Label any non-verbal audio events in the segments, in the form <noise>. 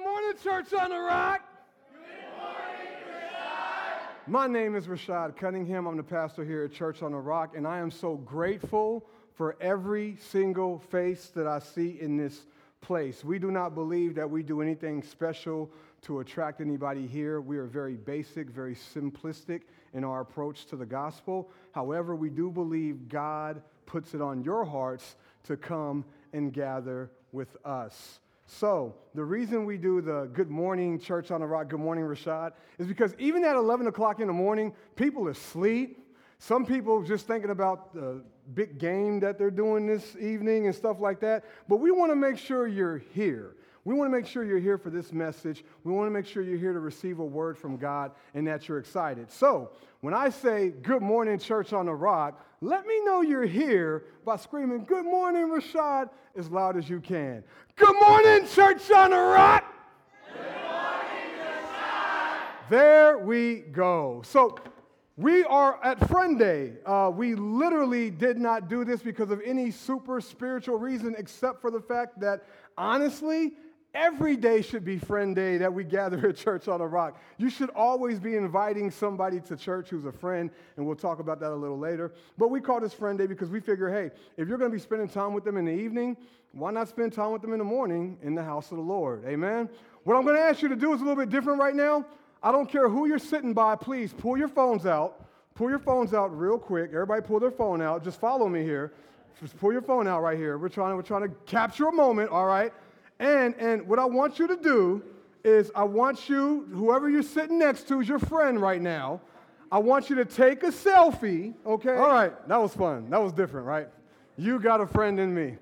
Good morning, Church on the Rock. Morning. My name is Rashad Cunningham. I'm the pastor here at Church on the Rock, and I am so grateful for every single face that I see in this place. We do not believe that we do anything special to attract anybody here. We are very basic, very simplistic in our approach to the gospel. However, we do believe God puts it on your hearts to come and gather with us. So, the reason we do the Good Morning Church on the Rock, Good Morning Rashad, is because even at 11 o'clock in the morning, people are asleep. Some people just thinking about the big game that they're doing this evening and stuff like that. But we want to make sure you're here. We want to make sure you're here for this message. We want to make sure you're here to receive a word from God and that you're excited. So, when I say good morning, church on the rock, let me know you're here by screaming, Good morning, Rashad, as loud as you can. Good morning, church on the rock. There we go. So, we are at Friend Day. Uh, we literally did not do this because of any super spiritual reason, except for the fact that, honestly, Every day should be friend day that we gather <laughs> at Church on a Rock. You should always be inviting somebody to church who's a friend, and we'll talk about that a little later. But we call this friend day because we figure, hey, if you're going to be spending time with them in the evening, why not spend time with them in the morning in the house of the Lord? Amen? What I'm going to ask you to do is a little bit different right now. I don't care who you're sitting by, please pull your phones out. Pull your phones out real quick. Everybody pull their phone out. Just follow me here. Just pull your phone out right here. We're trying we're trying to capture a moment, all right? And, and what I want you to do is I want you, whoever you're sitting next to is your friend right now. I want you to take a selfie, okay? All right, that was fun. That was different, right? You got a friend in me.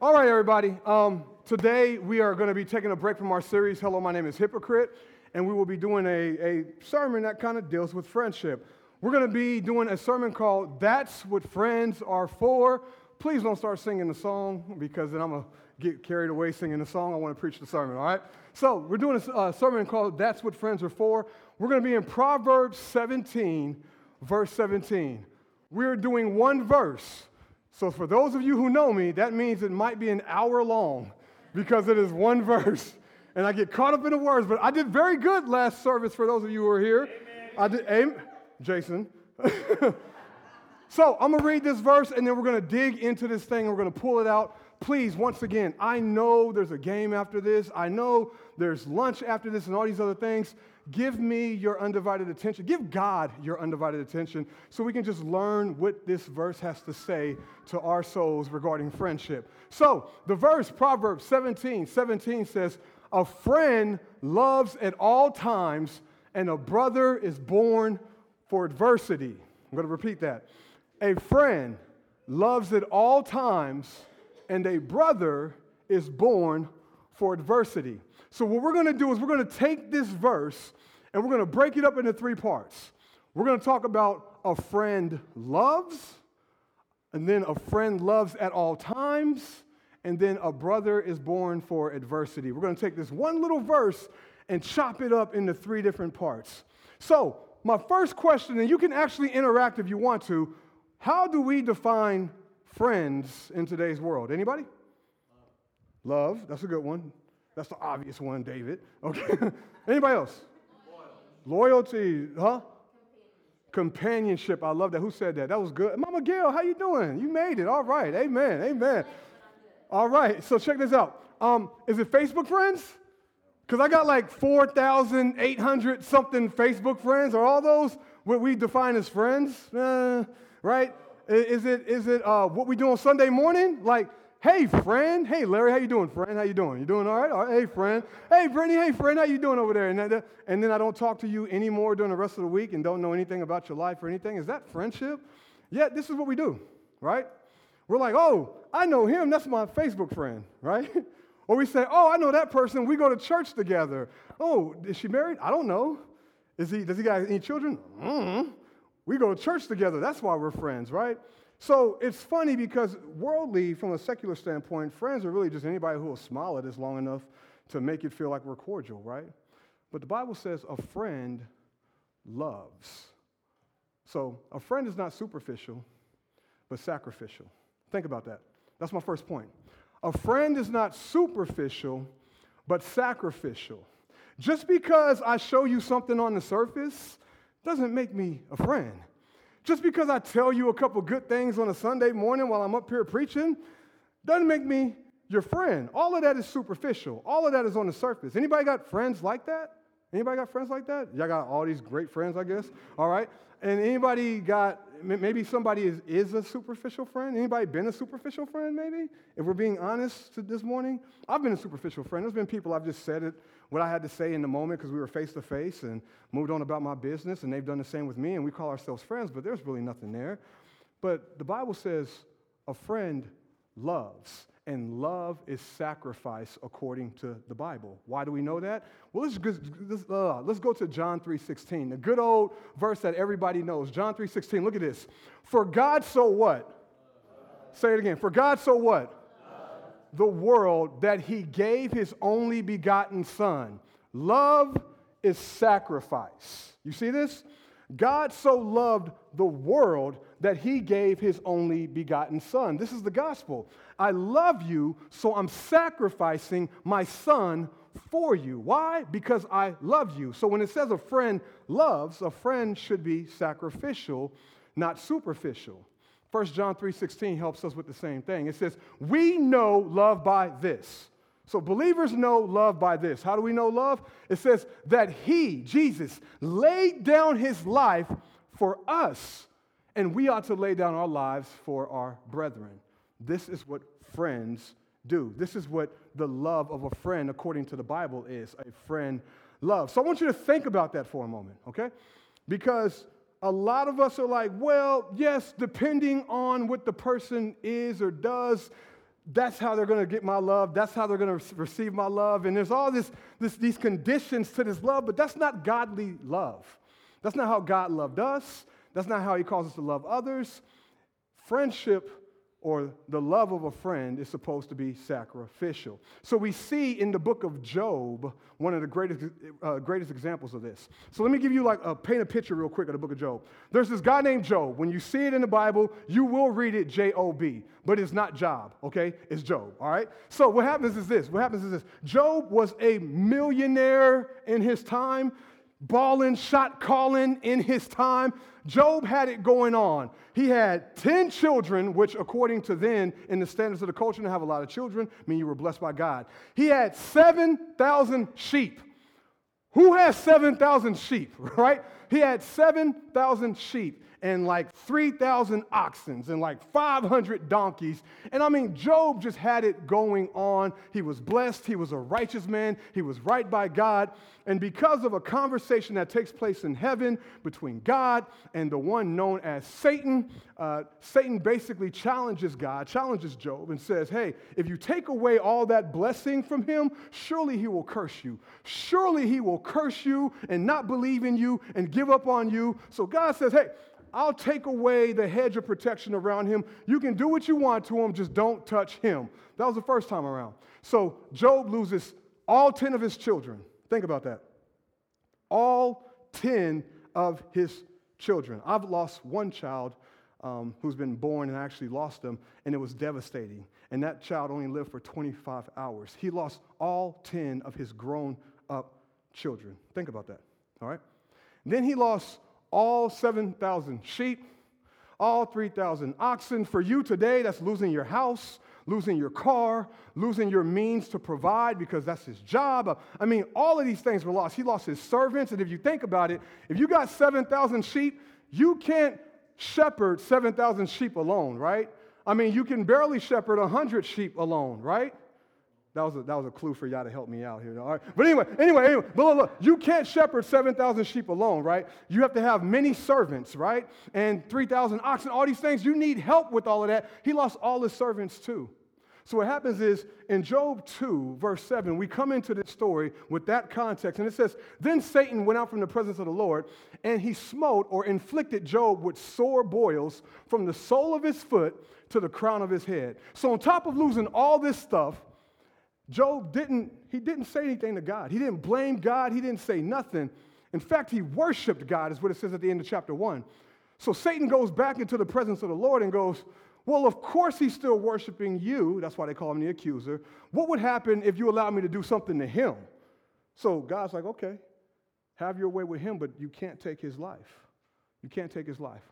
All right, everybody. Um, today we are going to be taking a break from our series, Hello, My Name is Hypocrite, and we will be doing a, a sermon that kind of deals with friendship. We're going to be doing a sermon called That's What Friends Are For. Please don't start singing the song because then I'm going to get carried away singing the song. I want to preach the sermon, all right? So, we're doing a uh, sermon called That's What Friends Are For. We're going to be in Proverbs 17, verse 17. We're doing one verse. So, for those of you who know me, that means it might be an hour long because it is one verse. And I get caught up in the words, but I did very good last service for those of you who are here. Amen. I did, amen. Jason. <laughs> so, I'm going to read this verse and then we're going to dig into this thing. We're going to pull it out please, once again, I know there's a game after this. I know there's lunch after this and all these other things. Give me your undivided attention. Give God your undivided attention so we can just learn what this verse has to say to our souls regarding friendship. So, the verse, Proverbs 17 17 says, A friend loves at all times, and a brother is born for adversity. I'm going to repeat that. A friend loves at all times and a brother is born for adversity. So, what we're going to do is we're going to take this verse and we're going to break it up into three parts. We're going to talk about a friend loves, and then a friend loves at all times, and then a brother is born for adversity. We're going to take this one little verse and chop it up into three different parts. So, my first question, and you can actually interact if you want to how do we define friends in today's world? Anybody? Love. Love. That's a good one. That's the obvious one, David. Okay. <laughs> Anybody else? Loyalty. Huh? Companionship. I love that. Who said that? That was good. Mama Gail, how you doing? You made it. All right. Amen. Amen. All right. So check this out. Um, is it Facebook friends? Because I got like 4,800 something Facebook friends. Are all those what we define as friends? Uh, right? Is it, is it uh, what we do on Sunday morning? Like, hey, friend. Hey, Larry, how you doing, friend? How you doing? You doing all right? All right. Hey, friend. Hey, Brittany. Hey, friend. How you doing over there? And, that, and then I don't talk to you anymore during the rest of the week and don't know anything about your life or anything. Is that friendship? Yeah, this is what we do, right? We're like, oh, I know him. That's my Facebook friend, right? <laughs> or we say, oh, I know that person. We go to church together. Oh, is she married? I don't know. Is he, does he got any children? Mm-hmm. We go to church together. That's why we're friends, right? So it's funny because worldly, from a secular standpoint, friends are really just anybody who will smile at us long enough to make it feel like we're cordial, right? But the Bible says a friend loves. So a friend is not superficial, but sacrificial. Think about that. That's my first point. A friend is not superficial, but sacrificial. Just because I show you something on the surface doesn't make me a friend. Just because I tell you a couple good things on a Sunday morning while I'm up here preaching doesn't make me your friend. All of that is superficial. All of that is on the surface. Anybody got friends like that? Anybody got friends like that? Y'all got all these great friends, I guess. All right. And anybody got maybe somebody is, is a superficial friend? Anybody been a superficial friend, maybe? If we're being honest this morning, I've been a superficial friend. There's been people I've just said it, what I had to say in the moment because we were face to face and moved on about my business, and they've done the same with me, and we call ourselves friends, but there's really nothing there. But the Bible says a friend loves and love is sacrifice according to the Bible. Why do we know that? Well, let's, let's, uh, let's go to John 3.16, the good old verse that everybody knows. John 3.16, look at this. For God so what? Say it again. For God so what? The world that he gave his only begotten son. Love is sacrifice. You see this? God so loved the world that he gave his only begotten son. This is the gospel. I love you, so I'm sacrificing my son for you. Why? Because I love you. So when it says a friend loves, a friend should be sacrificial, not superficial. 1 John 3:16 helps us with the same thing. It says, "We know love by this." So believers know love by this. How do we know love? It says that he, Jesus, laid down his life for us, and we ought to lay down our lives for our brethren. This is what friends do. This is what the love of a friend, according to the Bible, is a friend love. So I want you to think about that for a moment, okay? Because a lot of us are like, well, yes, depending on what the person is or does, that's how they're going to get my love. That's how they're going to receive my love. And there's all this, this, these conditions to this love, but that's not godly love. That's not how God loved us. That's not how He calls us to love others. Friendship or the love of a friend is supposed to be sacrificial. So we see in the book of Job one of the greatest, uh, greatest examples of this. So let me give you like a paint a picture real quick of the book of Job. There's this guy named Job. When you see it in the Bible, you will read it J O B, but it's not Job, okay? It's Job, all right? So what happens is this. What happens is this. Job was a millionaire in his time balling, shot calling in his time. Job had it going on. He had 10 children, which, according to then, in the standards of the culture, to have a lot of children, mean you were blessed by God. He had 7,000 sheep. Who has 7,000 sheep, <laughs> right? He had 7,000 sheep and like 3,000 oxen and like 500 donkeys. And I mean, Job just had it going on. He was blessed. He was a righteous man. He was right by God. And because of a conversation that takes place in heaven between God and the one known as Satan, uh, Satan basically challenges God, challenges Job, and says, Hey, if you take away all that blessing from him, surely he will curse you. Surely he will curse you and not believe in you and give up on you. So God says, Hey, I'll take away the hedge of protection around him. You can do what you want to him, just don't touch him. That was the first time around. So Job loses all 10 of his children. Think about that. All 10 of his children. I've lost one child um, who's been born and I actually lost them, and it was devastating. And that child only lived for 25 hours. He lost all 10 of his grown up children. Think about that, all right? Then he lost all 7,000 sheep, all 3,000 oxen. For you today, that's losing your house, losing your car, losing your means to provide because that's his job. Uh, I mean, all of these things were lost. He lost his servants. And if you think about it, if you got 7,000 sheep, you can't shepherd 7,000 sheep alone, right? I mean, you can barely shepherd 100 sheep alone, right? That was, a, that was a clue for y'all to help me out here. All right? But anyway, anyway, anyway, look, you can't shepherd 7,000 sheep alone, right? You have to have many servants, right? And 3,000 oxen, all these things. You need help with all of that. He lost all his servants too. So what happens is in Job 2, verse 7, we come into this story with that context, and it says, Then Satan went out from the presence of the Lord, and he smote or inflicted Job with sore boils from the sole of his foot to the crown of his head. So on top of losing all this stuff, Job didn't, he didn't say anything to God. He didn't blame God. He didn't say nothing. In fact, he worshiped God, is what it says at the end of chapter one. So Satan goes back into the presence of the Lord and goes, Well, of course he's still worshiping you. That's why they call him the accuser. What would happen if you allowed me to do something to him? So God's like, okay, have your way with him, but you can't take his life. You can't take his life.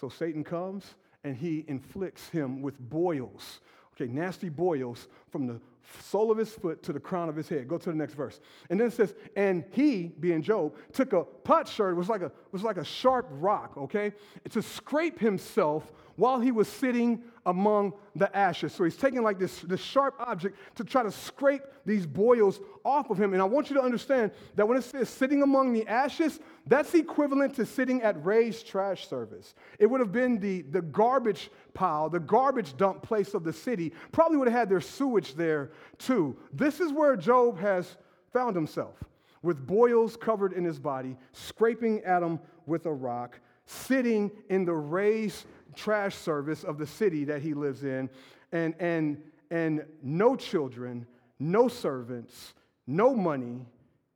So Satan comes and he inflicts him with boils. Okay, nasty boils from the sole of his foot to the crown of his head. Go to the next verse. And then it says, and he, being Job, took a potsherd, was like a was like a sharp rock, okay, to scrape himself while he was sitting among the ashes. So he's taking like this, this sharp object to try to scrape these boils off of him. And I want you to understand that when it says sitting among the ashes, that's equivalent to sitting at Ray's trash service. It would have been the, the garbage pile, the garbage dump place of the city. Probably would have had their sewage there too. This is where Job has found himself with boils covered in his body, scraping at him with a rock, sitting in the Ray's trash service of the city that he lives in, and, and, and no children, no servants, no money,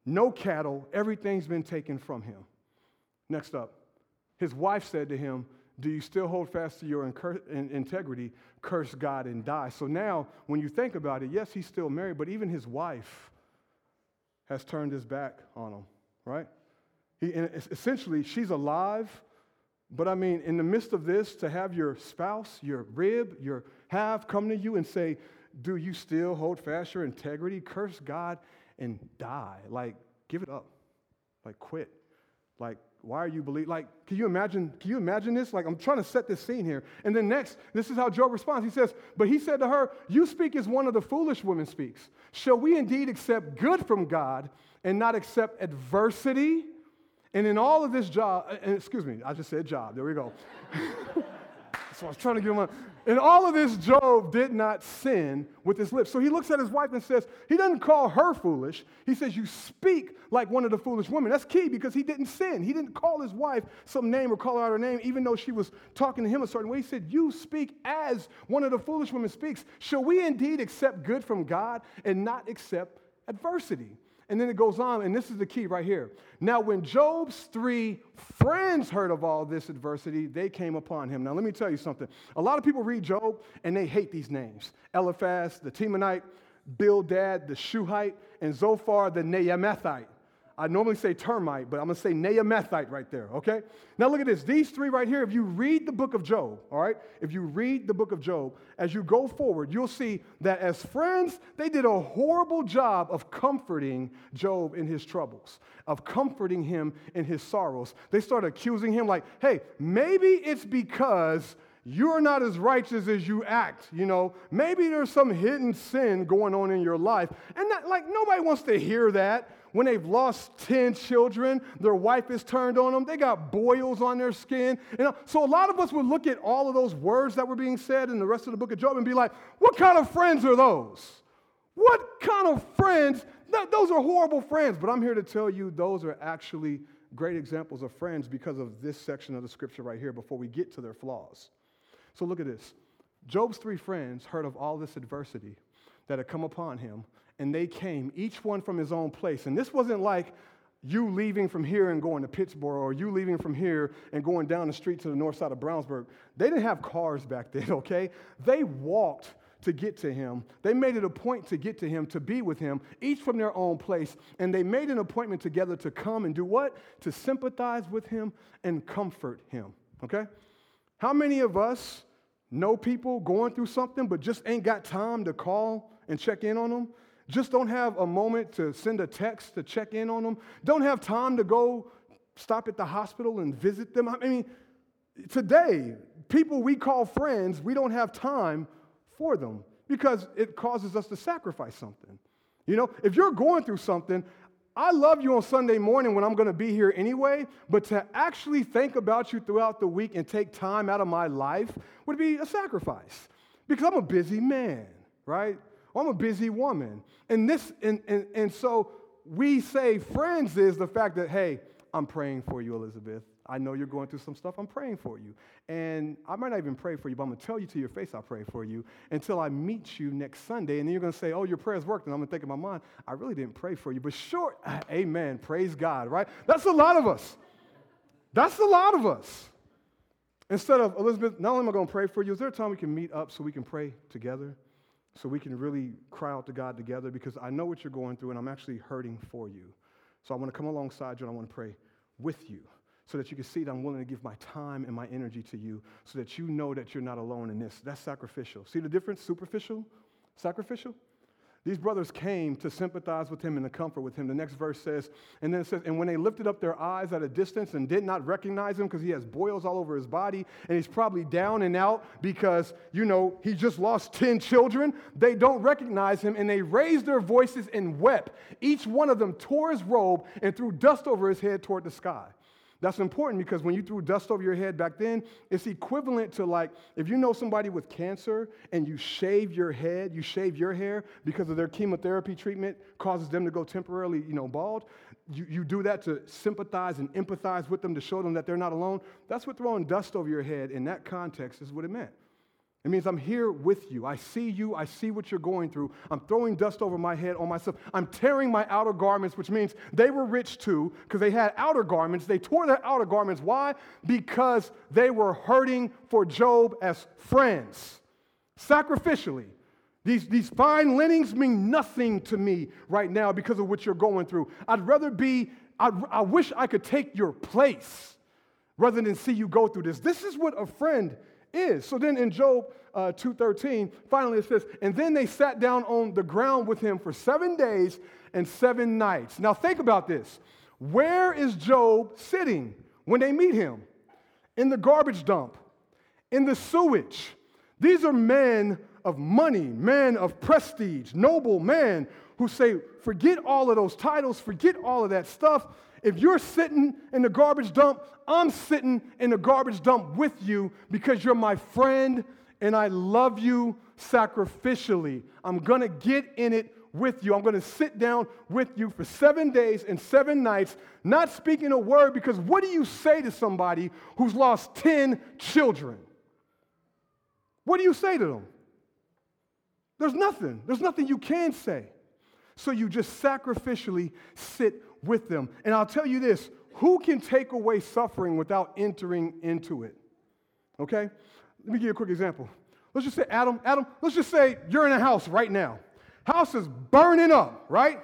no cattle. Everything's been taken from him. Next up, his wife said to him, Do you still hold fast to your integrity? Curse God and die. So now, when you think about it, yes, he's still married, but even his wife has turned his back on him, right? He, essentially, she's alive but I mean, in the midst of this, to have your spouse, your rib, your half come to you and say, Do you still hold fast your integrity? Curse God and die. Like, give it up. Like, quit. Like, why are you believe? Like, can you imagine? Can you imagine this? Like, I'm trying to set this scene here. And then next, this is how Job responds. He says, "But he said to her, You speak as one of the foolish women speaks. Shall we indeed accept good from God and not accept adversity?" And in all of this job, uh, excuse me, I just said job, there we go. <laughs> so I was trying to give him a, in all of this, Job did not sin with his lips. So he looks at his wife and says, he doesn't call her foolish. He says, you speak like one of the foolish women. That's key because he didn't sin. He didn't call his wife some name or call her out her name, even though she was talking to him a certain way. He said, you speak as one of the foolish women speaks. Shall we indeed accept good from God and not accept adversity? And then it goes on, and this is the key right here. Now, when Job's three friends heard of all this adversity, they came upon him. Now, let me tell you something. A lot of people read Job and they hate these names Eliphaz, the Temanite, Bildad, the Shuhite, and Zophar, the Naamathite. I normally say termite, but I'm to say Naamathite right there, okay? Now look at this. These three right here, if you read the book of Job, all right? If you read the book of Job, as you go forward, you'll see that as friends, they did a horrible job of comforting Job in his troubles, of comforting him in his sorrows. They started accusing him like, hey, maybe it's because you're not as righteous as you act, you know. Maybe there's some hidden sin going on in your life. And that, like nobody wants to hear that when they've lost 10 children, their wife is turned on them, they got boils on their skin. You know? So a lot of us would look at all of those words that were being said in the rest of the book of Job and be like, what kind of friends are those? What kind of friends? those are horrible friends. But I'm here to tell you those are actually great examples of friends because of this section of the scripture right here before we get to their flaws. So look at this. Job's three friends heard of all this adversity that had come upon him and they came, each one from his own place. And this wasn't like you leaving from here and going to Pittsburgh, or you leaving from here and going down the street to the north side of Brownsburg. They didn't have cars back then, <laughs> okay? They walked to get to him. They made it a point to get to him, to be with him, each from their own place. And they made an appointment together to come and do what? To sympathize with him and comfort him, okay? How many of us know people going through something but just ain't got time to call and check in on them? Just don't have a moment to send a text to check in on them, don't have time to go stop at the hospital and visit them. I mean, today, people we call friends, we don't have time for them because it causes us to sacrifice something. You know, if you're going through something, I love you on Sunday morning when I'm going to be here anyway, but to actually think about you throughout the week and take time out of my life would be a sacrifice because I'm a busy man, right? I'm a busy woman. And this, and, and, and so we say friends is the fact that, hey, I'm praying for you, Elizabeth. I know you're going through some stuff. I'm praying for you. And I might not even pray for you, but I'm going to tell you to your face I pray for you until I meet you next Sunday. And then you're going to say, oh, your prayers worked. And I'm going to think in my mind, I really didn't pray for you. But sure, <laughs> amen. Praise God, right? That's a lot of us. That's a lot of us. Instead of, Elizabeth, not only am I going to pray for you, is there a time we can meet up so we can pray together? So we can really cry out to God together because I know what you're going through and I'm actually hurting for you. So I want to come alongside you and I want to pray with you so that you can see that I'm willing to give my time and my energy to you so that you know that you're not alone in this. That's sacrificial. See the difference? Superficial, sacrificial. These brothers came to sympathize with him and to comfort with him. The next verse says, and then it says, and when they lifted up their eyes at a distance and did not recognize him because he has boils all over his body and he's probably down and out because, you know, he just lost 10 children, they don't recognize him and they raised their voices and wept. Each one of them tore his robe and threw dust over his head toward the sky. That's important because when you threw dust over your head back then, it's equivalent to like if you know somebody with cancer and you shave your head, you shave your hair because of their chemotherapy treatment causes them to go temporarily, you know, bald. You, you do that to sympathize and empathize with them to show them that they're not alone. That's what throwing dust over your head in that context is what it meant. It means I'm here with you. I see you. I see what you're going through. I'm throwing dust over my head on myself. I'm tearing my outer garments, which means they were rich too because they had outer garments. They tore their outer garments. Why? Because they were hurting for Job as friends, sacrificially. These, these fine linings mean nothing to me right now because of what you're going through. I'd rather be, I, I wish I could take your place rather than see you go through this. This is what a friend is. So then in Job uh, 2.13, finally it says, and then they sat down on the ground with him for seven days and seven nights. Now think about this. Where is Job sitting when they meet him? In the garbage dump, in the sewage. These are men of money, men of prestige, noble men who say, forget all of those titles, forget all of that stuff. If you're sitting in the garbage dump, I'm sitting in the garbage dump with you because you're my friend and I love you sacrificially. I'm gonna get in it with you. I'm gonna sit down with you for seven days and seven nights, not speaking a word because what do you say to somebody who's lost 10 children? What do you say to them? There's nothing. There's nothing you can say. So you just sacrificially sit with them. And I'll tell you this who can take away suffering without entering into it? Okay? Let me give you a quick example. Let's just say, Adam, Adam, let's just say you're in a house right now. House is burning up, right?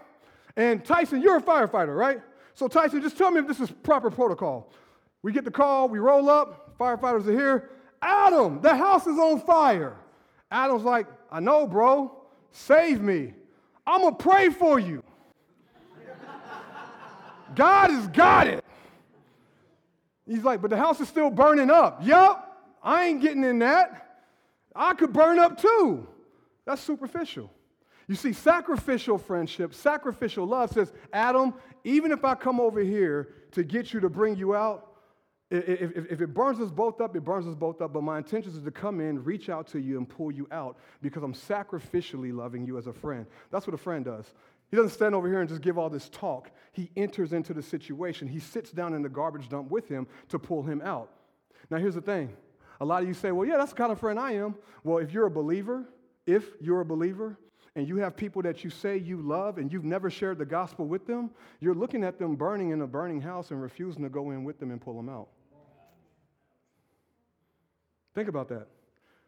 And Tyson, you're a firefighter, right? So, Tyson, just tell me if this is proper protocol. We get the call, we roll up, firefighters are here. Adam, the house is on fire. Adam's like, I know, bro, save me. I'm gonna pray for you. God has got it. He's like, but the house is still burning up. Yup, I ain't getting in that. I could burn up too. That's superficial. You see, sacrificial friendship, sacrificial love says, Adam, even if I come over here to get you to bring you out, if, if, if, it burns us both up, it burns us both up. But my intention is to come in, reach out to you, and pull you out because I'm sacrificially loving you as a friend. That's what a friend does. He doesn't stand over here and just give all this talk. He enters into the situation. He sits down in the garbage dump with him to pull him out. Now, here's the thing a lot of you say, well, yeah, that's the kind of friend I am. Well, if you're a believer, if you're a believer, and you have people that you say you love and you've never shared the gospel with them, you're looking at them burning in a burning house and refusing to go in with them and pull them out. Think about that.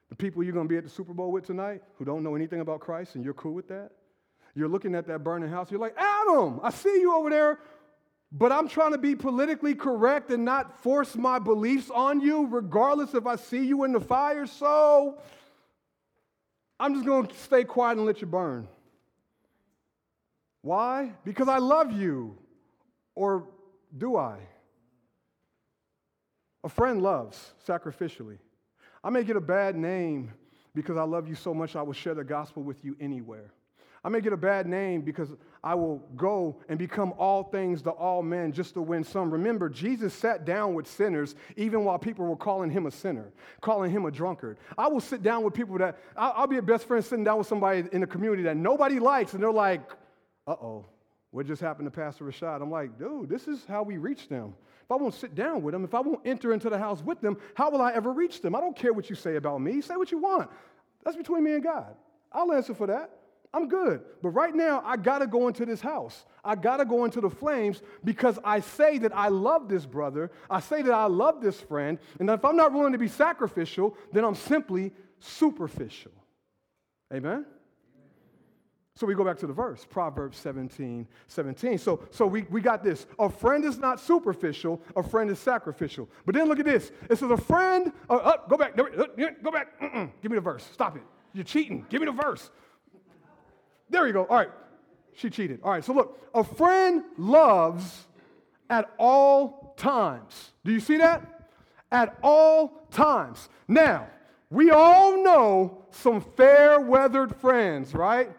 The people you're going to be at the Super Bowl with tonight who don't know anything about Christ and you're cool with that, you're looking at that burning house. You're like, Adam, I see you over there, but I'm trying to be politically correct and not force my beliefs on you, regardless if I see you in the fire. So I'm just going to stay quiet and let you burn. Why? Because I love you. Or do I? A friend loves sacrificially. I may get a bad name because I love you so much I will share the gospel with you anywhere. I may get a bad name because I will go and become all things to all men just to win some. Remember, Jesus sat down with sinners even while people were calling him a sinner, calling him a drunkard. I will sit down with people that, I'll, be a best friend sitting down with somebody in the community that nobody likes, and they're like, uh oh, what just happened to Pastor Rashad? I'm like, dude, this is how we reach them. If I won't sit down with them, if I won't enter into the house with them, how will I ever reach them? I don't care what you say about me. Say what you want. That's between me and God. I'll answer for that. I'm good. But right now, I got to go into this house. I got to go into the flames because I say that I love this brother. I say that I love this friend. And if I'm not willing to be sacrificial, then I'm simply superficial. Amen? So we go back to the verse, Proverbs 17, 17. So, so we, we got this. A friend is not superficial, a friend is sacrificial. But then look at this. It says a friend, uh, uh, go back, go back, Mm-mm. give me the verse. Stop it. You're cheating. Give me the verse. There you go. All right. She cheated. All right. So look, a friend loves at all times. Do you see that? At all times. Now, we all know some fair weathered friends, right?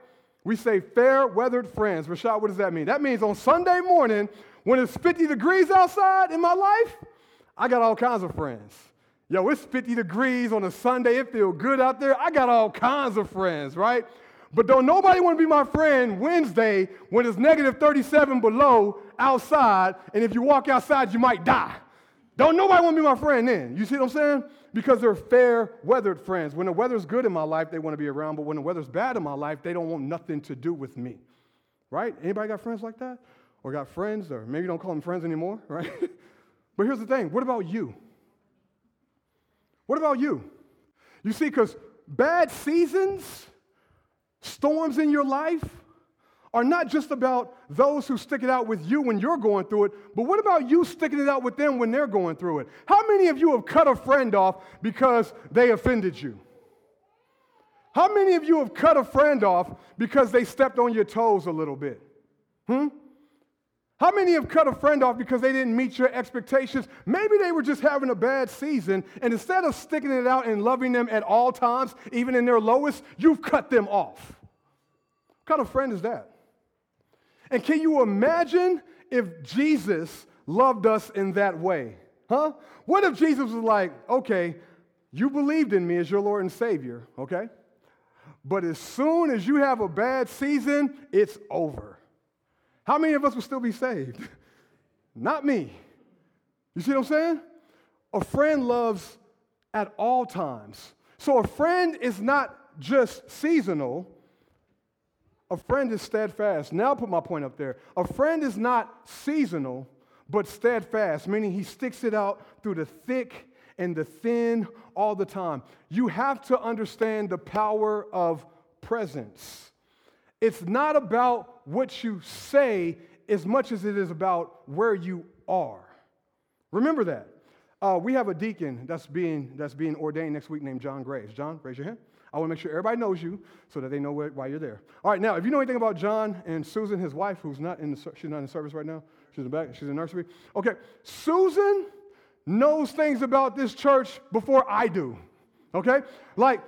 We say fair weathered friends. Rashad, what does that mean? That means on Sunday morning, when it's 50 degrees outside in my life, I got all kinds of friends. Yo, it's 50 degrees on a Sunday. It feels good out there. I got all kinds of friends, right? But don't nobody want to be my friend Wednesday when it's negative 37 below outside, and if you walk outside, you might die. Don't nobody want to be my friend then. You see what I'm saying? Because they're fair weathered friends. When the weather's good in my life, they want to be around, but when the weather's bad in my life, they don't want nothing to do with me. Right? Anybody got friends like that? Or got friends, or maybe you don't call them friends anymore, <laughs> right? but here's the thing what about you? What about you? You see, because bad seasons, Storms in your life are not just about those who stick it out with you when you're going through it, but what about you sticking it out with them when they're going through it? How many of you have cut a friend off because they offended you? How many of you have cut a friend off because they stepped on your toes a little bit? Hmm? How many have cut a friend off because they didn't meet your expectations? Maybe they were just having a bad season, and instead of sticking it out and loving them at all times, even in their lowest, you've cut them off. What kind of friend is that? And can you imagine if Jesus loved us in that way? Huh? What if Jesus was like, okay, you believed in me as your Lord and Savior, okay? But as soon as you have a bad season, it's over. How many of us would still be saved? <laughs> Not me. You see what I'm saying? A friend loves at all times. So a friend is not just seasonal, a friend is steadfast. Now I'll put my point up there. A friend is not seasonal, but steadfast, meaning he sticks it out through the thick and the thin all the time. You have to understand the power of presence. It's not about what you say as much as it is about where you are. Remember that. Uh, we have a deacon that's being, that's being ordained next week named John Graves. John, raise your hand. I want to make sure everybody knows you so that they know why you're there. All right, now, if you know anything about John and Susan, his wife, who's not in the, she's not in service right now, she's in the back, she's in nursery. Okay, Susan knows things about this church before I do. Okay? Like,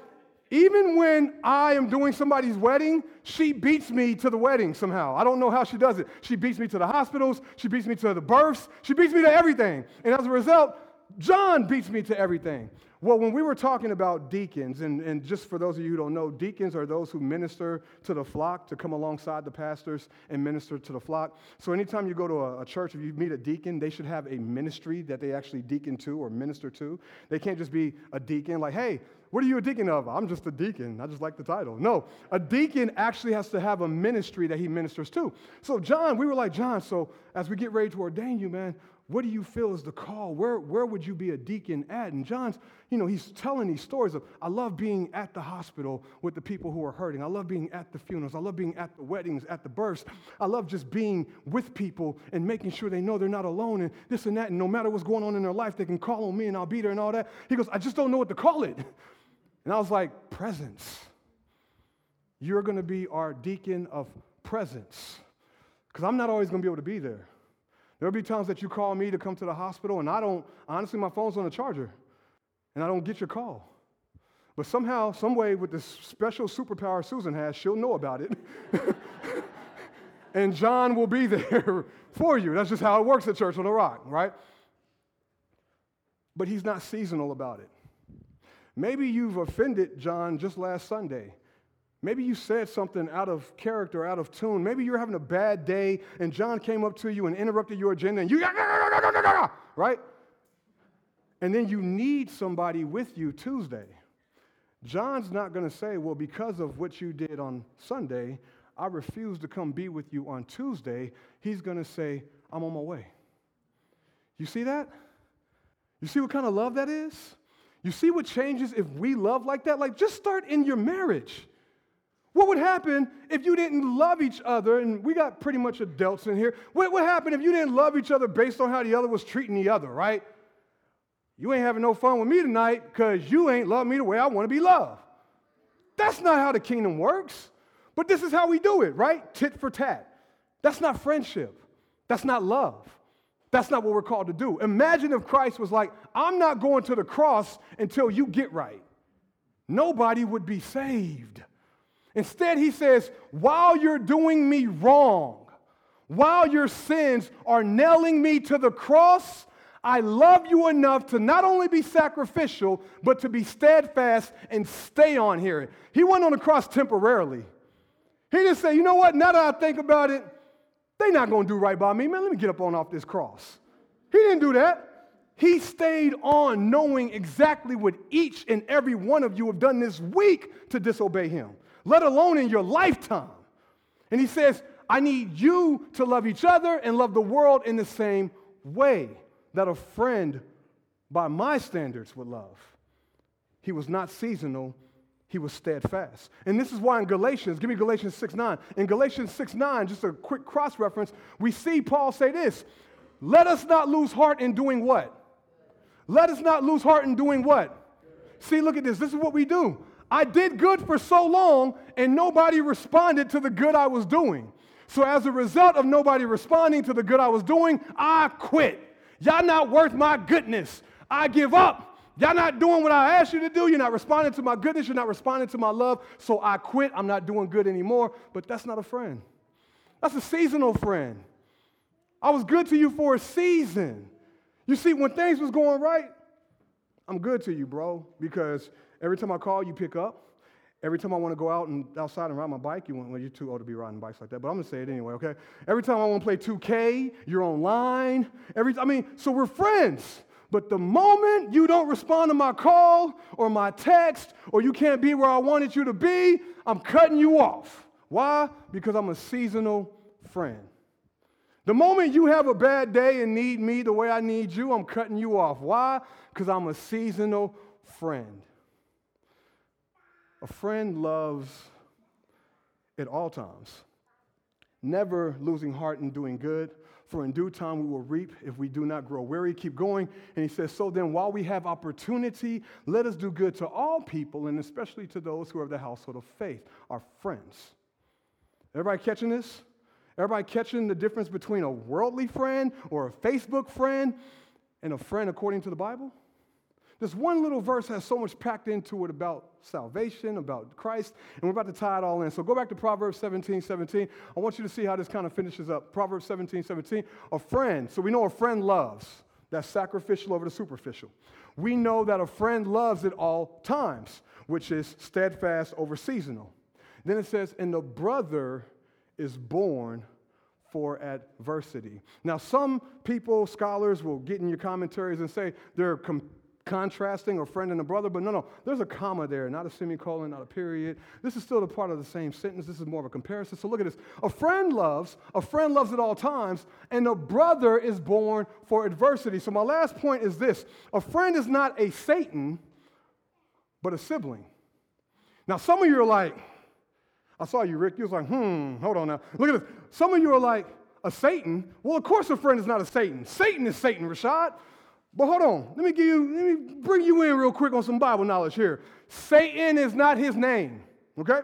even when I am doing somebody's wedding, she beats me to the wedding somehow. I don't know how she does it. She beats me to the hospitals, she beats me to the births, she beats me to everything. And as a result, John beats me to everything. Well, when we were talking about deacons, and, and just for those of you who don't know, deacons are those who minister to the flock, to come alongside the pastors and minister to the flock. So anytime you go to a, a church, if you meet a deacon, they should have a ministry that they actually deacon to or minister to. They can't just be a deacon like, hey, what are you a deacon of? I'm just a deacon. I just like the title. No, a deacon actually has to have a ministry that he ministers to. So, John, we were like, John, so as we get ready to ordain you, man, what do you feel is the call? Where, where would you be a deacon at? And John's, you know, he's telling these stories of, I love being at the hospital with the people who are hurting. I love being at the funerals. I love being at the weddings, at the births. I love just being with people and making sure they know they're not alone and this and that. And no matter what's going on in their life, they can call on me and I'll be there and all that. He goes, I just don't know what to call it. <laughs> And I was like, presence. You're going to be our deacon of presence. Because I'm not always going to be able to be there. There'll be times that you call me to come to the hospital, and I don't, honestly, my phone's on the charger, and I don't get your call. But somehow, some way, with this special superpower Susan has, she'll know about it. <laughs> and John will be <laughs> there for you. That's just how it works at Church on the Rock, right? But he's not seasonal about it. Maybe you've offended John just last Sunday. Maybe you said something out of character, out of tune. Maybe you're having a bad day and John came up to you and interrupted your agenda and you, right? And then you need somebody with you Tuesday. John's not going to say, well, because of what you did on Sunday, I refuse to come be with you on Tuesday. He's going to say, I'm on my way. You see that? You see what kind of love that is? You see what changes if we love like that? Like, just start in your marriage. What would happen if you didn't love each other? And we got pretty much adults in here. What would happen if you didn't love each other based on how the other was treating the other, right? You ain't having no fun with me tonight because you ain't love me the way I want to be loved. That's not how the kingdom works. But this is how we do it, right? Tit for tat. That's not friendship. That's not love. That's not what we're called to do. Imagine if Christ was like, I'm not going to the cross until you get right. Nobody would be saved. Instead, he says, while you're doing me wrong, while your sins are nailing me to the cross, I love you enough to not only be sacrificial, but to be steadfast and stay on here. He went on the cross temporarily. He didn't say, you know what, now that I think about it, they're not going to do right by me. Man, let me get up on off this cross. He didn't do that. He stayed on knowing exactly what each and every one of you have done this week to disobey him let alone in your lifetime. And he says, I need you to love each other and love the world in the same way that a friend, by my standards, would love. He was not seasonal, he was steadfast. And this is why in Galatians, give me Galatians 6 9. In Galatians 6 9, just a quick cross reference, we see Paul say this Let us not lose heart in doing what? Let us not lose heart in doing what? See, look at this. This is what we do. I did good for so long and nobody responded to the good I was doing. So, as a result of nobody responding to the good I was doing, I quit. Y'all not worth my goodness. I give up. Y'all not doing what I asked you to do. You're not responding to my goodness. You're not responding to my love. So I quit. I'm not doing good anymore. But that's not a friend. That's a seasonal friend. I was good to you for a season. You see, when things was going right, I'm good to you, bro, because Every time I call, you pick up. Every time I want to go out and outside and ride my bike, you want, well, you're too old to be riding bikes like that, but I'm gonna say it anyway, okay? Every time I want to play 2K, you're online. Every, I mean, so we're friends. But the moment you don't respond to my call or my text, or you can't be where I wanted you to be, I'm cutting you off. Why? Because I'm a seasonal friend. The moment you have a bad day and need me the way I need you, I'm cutting you off. Why? Because I'm a seasonal friend. A friend loves at all times, never losing heart in doing good. For in due time we will reap if we do not grow weary. Keep going. And he says, So then, while we have opportunity, let us do good to all people, and especially to those who are of the household of faith, our friends. Everybody catching this? Everybody catching the difference between a worldly friend or a Facebook friend and a friend according to the Bible? This one little verse has so much packed into it about salvation, about Christ, and we're about to tie it all in. So go back to Proverbs 17, 17. I want you to see how this kind of finishes up. Proverbs 17, 17. A friend, so we know a friend loves. That's sacrificial over the superficial. We know that a friend loves at all times, which is steadfast over seasonal. Then it says, and the brother is born for adversity. Now, some people, scholars, will get in your commentaries and say they're com- contrasting a friend and a brother, but no, no, there's a comma there, not a semicolon, not a period. This is still a part of the same sentence. This is more of a comparison. So look at this. A friend loves, a friend loves at all times, and a brother is born for adversity. So my last point is this a friend is not a Satan, but a sibling. Now, some of you are like, I saw you, Rick. You was like, hmm, hold on now. Look at this. Some of you are like, a Satan? Well, of course a friend is not a Satan. Satan is Satan, Rashad. But hold on, let me give you, let me bring you in real quick on some Bible knowledge here. Satan is not his name, okay?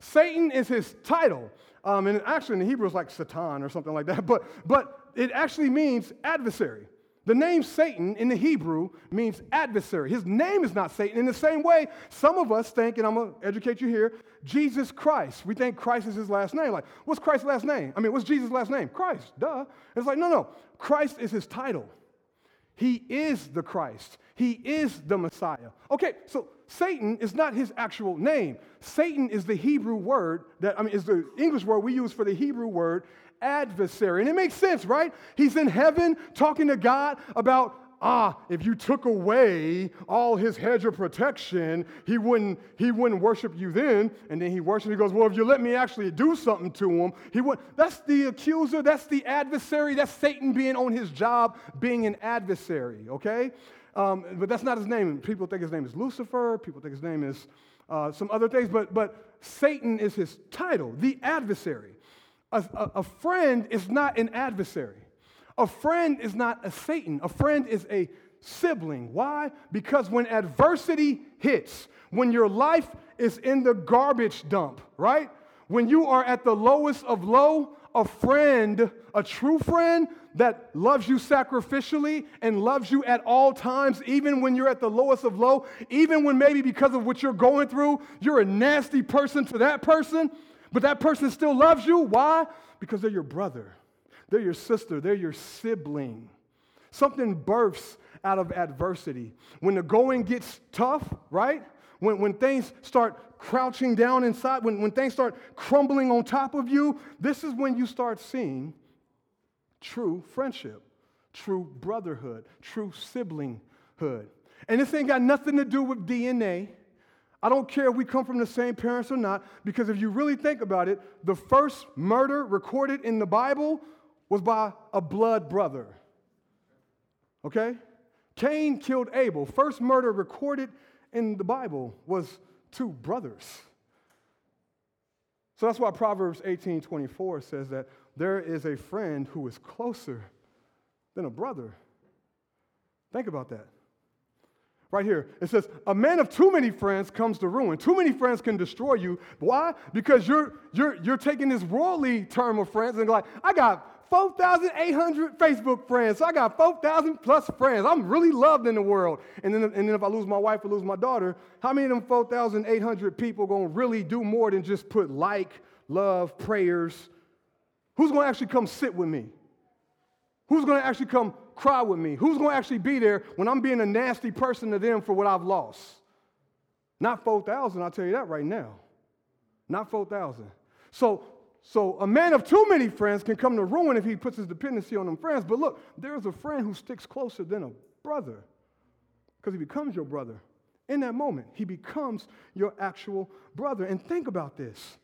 Satan is his title. Um, and actually in the Hebrew it's like Satan or something like that, but, but it actually means adversary. The name Satan in the Hebrew means adversary. His name is not Satan. In the same way, some of us think, and I'm going to educate you here, Jesus Christ. We think Christ is his last name. Like, what's Christ's last name? I mean, what's Jesus' last name? Christ, duh. It's like, no, no. Christ is his title. He is the Christ. He is the Messiah. Okay, so Satan is not his actual name. Satan is the Hebrew word that, I mean, is the English word we use for the Hebrew word adversary. And it makes sense, right? He's in heaven talking to God about ah, if you took away all his hedge of protection, he wouldn't, he wouldn't worship you then. And then he worships, he goes, well, if you let me actually do something to him, he would. That's the accuser, that's the adversary, that's Satan being on his job, being an adversary, okay? Um, but that's not his name. People think his name is Lucifer, people think his name is uh, some other things, but, but Satan is his title, the adversary. A, a, a friend is not an adversary. A friend is not a Satan. A friend is a sibling. Why? Because when adversity hits, when your life is in the garbage dump, right? When you are at the lowest of low, a friend, a true friend that loves you sacrificially and loves you at all times, even when you're at the lowest of low, even when maybe because of what you're going through, you're a nasty person to that person, but that person still loves you. Why? Because they're your brother. They're your sister, they're your sibling. Something births out of adversity. When the going gets tough, right? When, when things start crouching down inside, when, when things start crumbling on top of you, this is when you start seeing true friendship, true brotherhood, true siblinghood. And this ain't got nothing to do with DNA. I don't care if we come from the same parents or not, because if you really think about it, the first murder recorded in the Bible was by a blood brother. Okay? Cain killed Abel. First murder recorded in the Bible was two brothers. So that's why Proverbs 18 24 says that there is a friend who is closer than a brother. Think about that. Right here, it says, A man of too many friends comes to ruin. Too many friends can destroy you. Why? Because you're, you're, you're taking this worldly term of friends and like, I got 4,800 Facebook friends. So I got 4,000 plus friends. I'm really loved in the world. And then, and then if I lose my wife or lose my daughter, how many of them 4,800 people going to really do more than just put like, love, prayers? Who's going to actually come sit with me? Who's going to actually come cry with me? Who's going to actually be there when I'm being a nasty person to them for what I've lost? Not 4,000, I'll tell you that right now. Not 4,000. So so a man of too many friends can come to ruin if he puts his dependency on them friends. But look, there's a friend who sticks closer than a brother because he becomes your brother. In that moment, he becomes your actual brother. And think about this.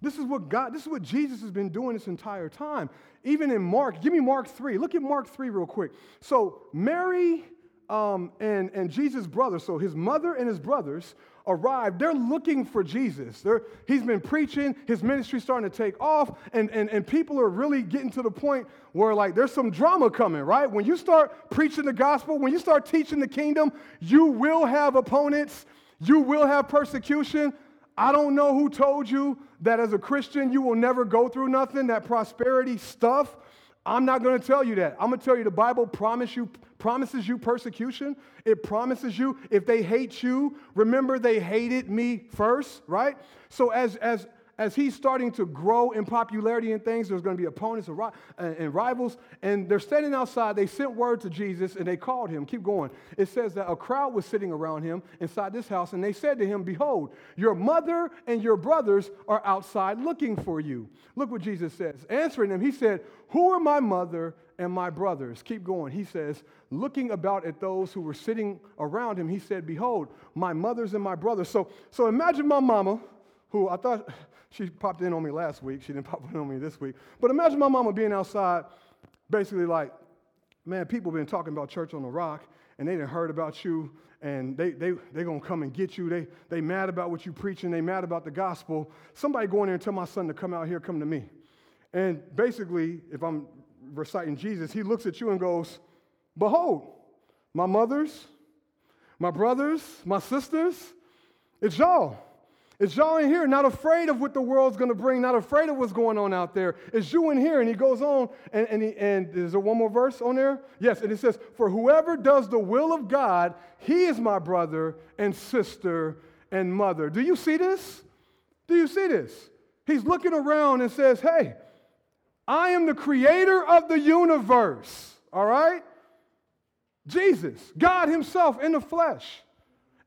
This is what God, this is what Jesus has been doing this entire time. Even in Mark, give me Mark 3. Look at Mark 3 real quick. So Mary um, and, and Jesus' brother, so his mother and his brothers, arrived, they're looking for Jesus. They're, he's been preaching, his ministry's starting to take off, and, and, and people are really getting to the point where, like, there's some drama coming, right? When you start preaching the gospel, when you start teaching the kingdom, you will have opponents, you will have persecution. I don't know who told you that as a Christian you will never go through nothing, that prosperity stuff. I'm not going to tell you that. I'm going to tell you the Bible promise you, promises you persecution. It promises you if they hate you, remember they hated me first, right? So as, as, as he's starting to grow in popularity and things, there's going to be opponents and rivals. And they're standing outside. They sent word to Jesus and they called him. Keep going. It says that a crowd was sitting around him inside this house, and they said to him, Behold, your mother and your brothers are outside looking for you. Look what Jesus says. Answering them, he said, Who are my mother and my brothers? Keep going. He says, Looking about at those who were sitting around him, he said, Behold, my mothers and my brothers. So, so imagine my mama, who I thought she popped in on me last week. She didn't <laughs> pop in on me this week. But imagine my mama being outside, basically like, man, people been talking about church on the rock, and they didn't heard about you, and they they they gonna come and get you. They they mad about what you preaching. They mad about the gospel. Somebody go in there and tell my son to come out here, come to me. And basically, if I'm reciting Jesus, he looks at you and goes, Behold, my mothers, my brothers, my sisters, it's y'all. It's y'all in here, not afraid of what the world's going to bring, not afraid of what's going on out there. It's you in here. And he goes on, and, and, he, and is there one more verse on there? Yes, and it says, For whoever does the will of God, he is my brother and sister and mother. Do you see this? Do you see this? He's looking around and says, Hey, I am the creator of the universe, all right? Jesus, God Himself in the flesh.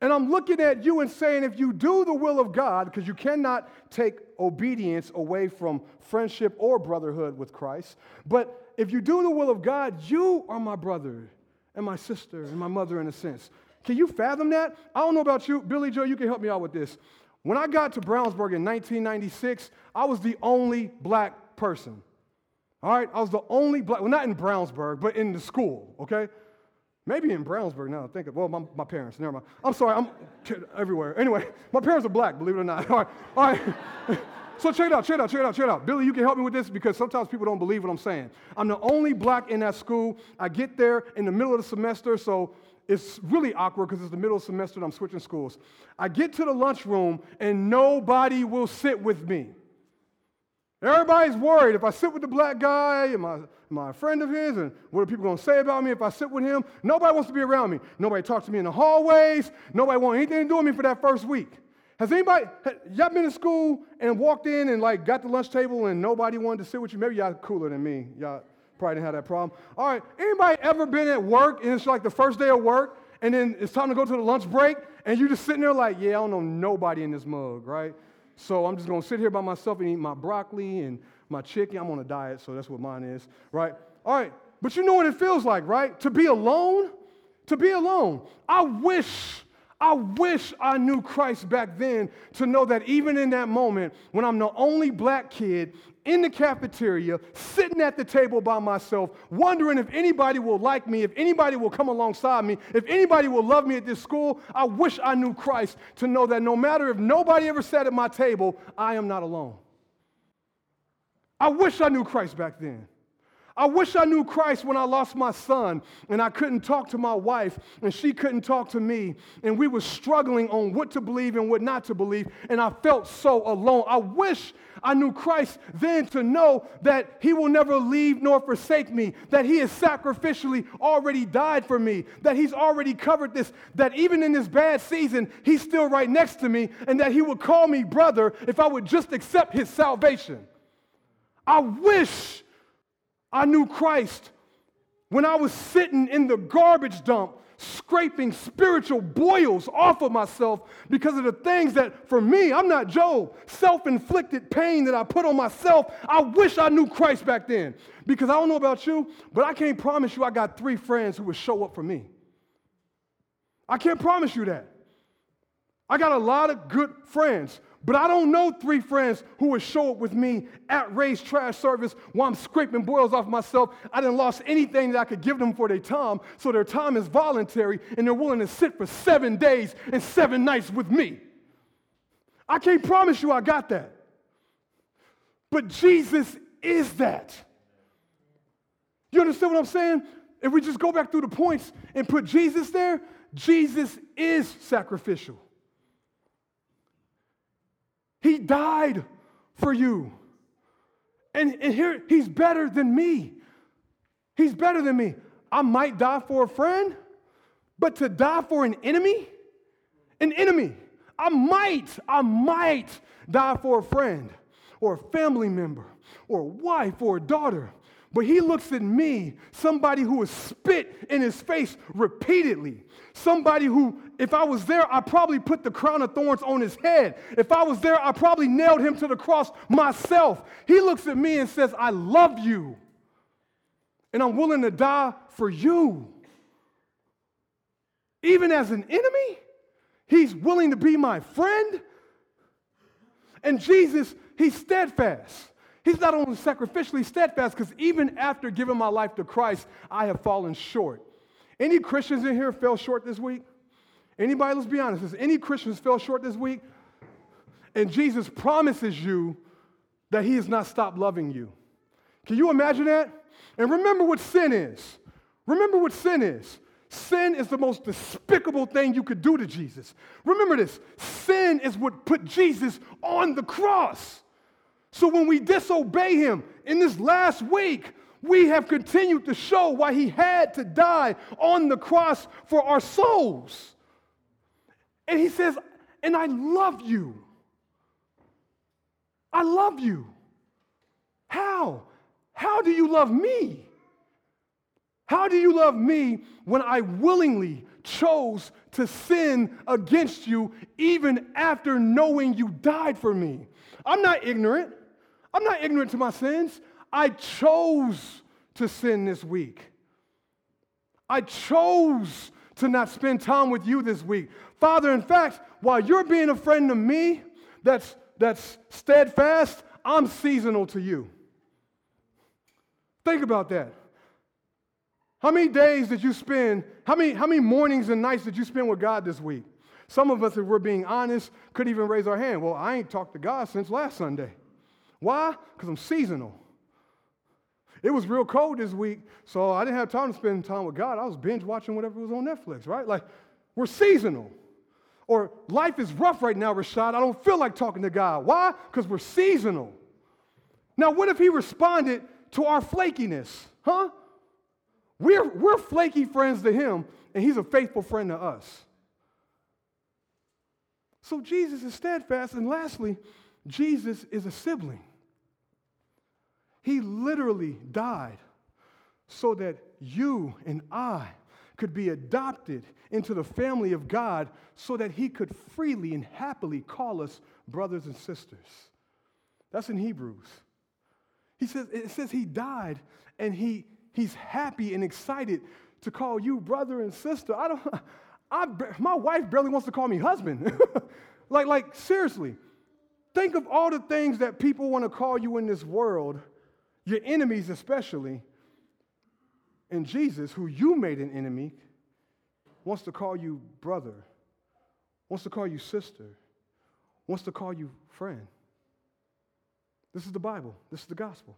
And I'm looking at you and saying, if you do the will of God, because you cannot take obedience away from friendship or brotherhood with Christ, but if you do the will of God, you are my brother and my sister and my mother in a sense. Can you fathom that? I don't know about you. Billy Joe, you can help me out with this. When I got to Brownsburg in 1996, I was the only black person. All right? I was the only black, well, not in Brownsburg, but in the school, okay? Maybe in Brownsburg now, I think of, well, my, my parents, never mind. I'm sorry, I'm everywhere. Anyway, my parents are black, believe it or not. <laughs> All right, all right. <laughs> so check it out, check it out, check it out, check it out. Billy, you can help me with this because sometimes people don't believe what I'm saying. I'm the only black in that school. I get there in the middle of the semester, so it's really awkward because it's the middle of the semester and I'm switching schools. I get to the lunchroom and nobody will sit with me. Everybody's worried if I sit with the black guy, am I, am I a friend of his? And what are people going to say about me if I sit with him? Nobody wants to be around me. Nobody talks to me in the hallways. Nobody wants anything to do with me for that first week. Has anybody, y'all been to school and walked in and like got the lunch table and nobody wanted to sit with you? Maybe y'all cooler than me. Y'all probably didn't have that problem. All right, anybody ever been at work and it's like the first day of work and then it's time to go to the lunch break and you're just sitting there like, yeah, I don't know nobody in this mug, right? So I'm just gonna sit here by myself and eat my broccoli and my chicken. I'm on a diet, so that's what mine is, right? All right, but you know what it feels like, right? To be alone, to be alone. I wish, I wish I knew Christ back then to know that even in that moment, when I'm the only black kid in the cafeteria, sitting at the table by myself, wondering if anybody will like me, if anybody will come alongside me, if anybody will love me at this school. I wish I knew Christ to know that no matter if nobody ever sat at my table, I am not alone. I wish I knew Christ back then. I wish I knew Christ when I lost my son and I couldn't talk to my wife and she couldn't talk to me and we were struggling on what to believe and what not to believe and I felt so alone. I wish I knew Christ then to know that he will never leave nor forsake me, that he has sacrificially already died for me, that he's already covered this, that even in this bad season, he's still right next to me and that he would call me brother if I would just accept his salvation. I wish I knew Christ when I was sitting in the garbage dump scraping spiritual boils off of myself because of the things that, for me, I'm not Job, self inflicted pain that I put on myself. I wish I knew Christ back then because I don't know about you, but I can't promise you I got three friends who would show up for me. I can't promise you that. I got a lot of good friends, but I don't know three friends who would show up with me at Ray's trash service while I'm scraping boils off myself. I didn't lost anything that I could give them for their time, so their time is voluntary and they're willing to sit for seven days and seven nights with me. I can't promise you I got that. But Jesus is that. You understand what I'm saying? If we just go back through the points and put Jesus there, Jesus is sacrificial. He died for you. And, and here, he's better than me. He's better than me. I might die for a friend, but to die for an enemy, an enemy, I might, I might die for a friend or a family member or a wife or a daughter. But he looks at me, somebody who has spit in his face repeatedly. Somebody who, if I was there, I probably put the crown of thorns on his head. If I was there, I probably nailed him to the cross myself. He looks at me and says, I love you. And I'm willing to die for you. Even as an enemy, he's willing to be my friend. And Jesus, he's steadfast. He's not only sacrificially steadfast, because even after giving my life to Christ, I have fallen short. Any Christians in here fell short this week? Anybody, let's be honest, has any Christians fell short this week? And Jesus promises you that he has not stopped loving you. Can you imagine that? And remember what sin is. Remember what sin is. Sin is the most despicable thing you could do to Jesus. Remember this sin is what put Jesus on the cross. So when we disobey him in this last week, we have continued to show why he had to die on the cross for our souls. And he says, and I love you. I love you. How? How do you love me? How do you love me when I willingly chose to sin against you even after knowing you died for me? I'm not ignorant. I'm not ignorant to my sins. I chose to sin this week. I chose to not spend time with you this week. Father, in fact, while you're being a friend to me that's, that's steadfast, I'm seasonal to you. Think about that. How many days did you spend, how many, how many mornings and nights did you spend with God this week? Some of us, if we're being honest, could even raise our hand. Well, I ain't talked to God since last Sunday. Why? Because I'm seasonal. It was real cold this week, so I didn't have time to spend time with God. I was binge watching whatever was on Netflix, right? Like, we're seasonal. Or life is rough right now, Rashad. I don't feel like talking to God. Why? Because we're seasonal. Now, what if He responded to our flakiness? Huh? We're, we're flaky friends to Him, and He's a faithful friend to us. So Jesus is steadfast. And lastly, Jesus is a sibling. He literally died so that you and I could be adopted into the family of God so that he could freely and happily call us brothers and sisters. That's in Hebrews. He says, it says he died and he, he's happy and excited to call you brother and sister. I don't, <laughs> I, my wife barely wants to call me husband. <laughs> like, like, seriously, think of all the things that people want to call you in this world your enemies especially, and Jesus, who you made an enemy, wants to call you brother, wants to call you sister, wants to call you friend. This is the Bible, this is the gospel.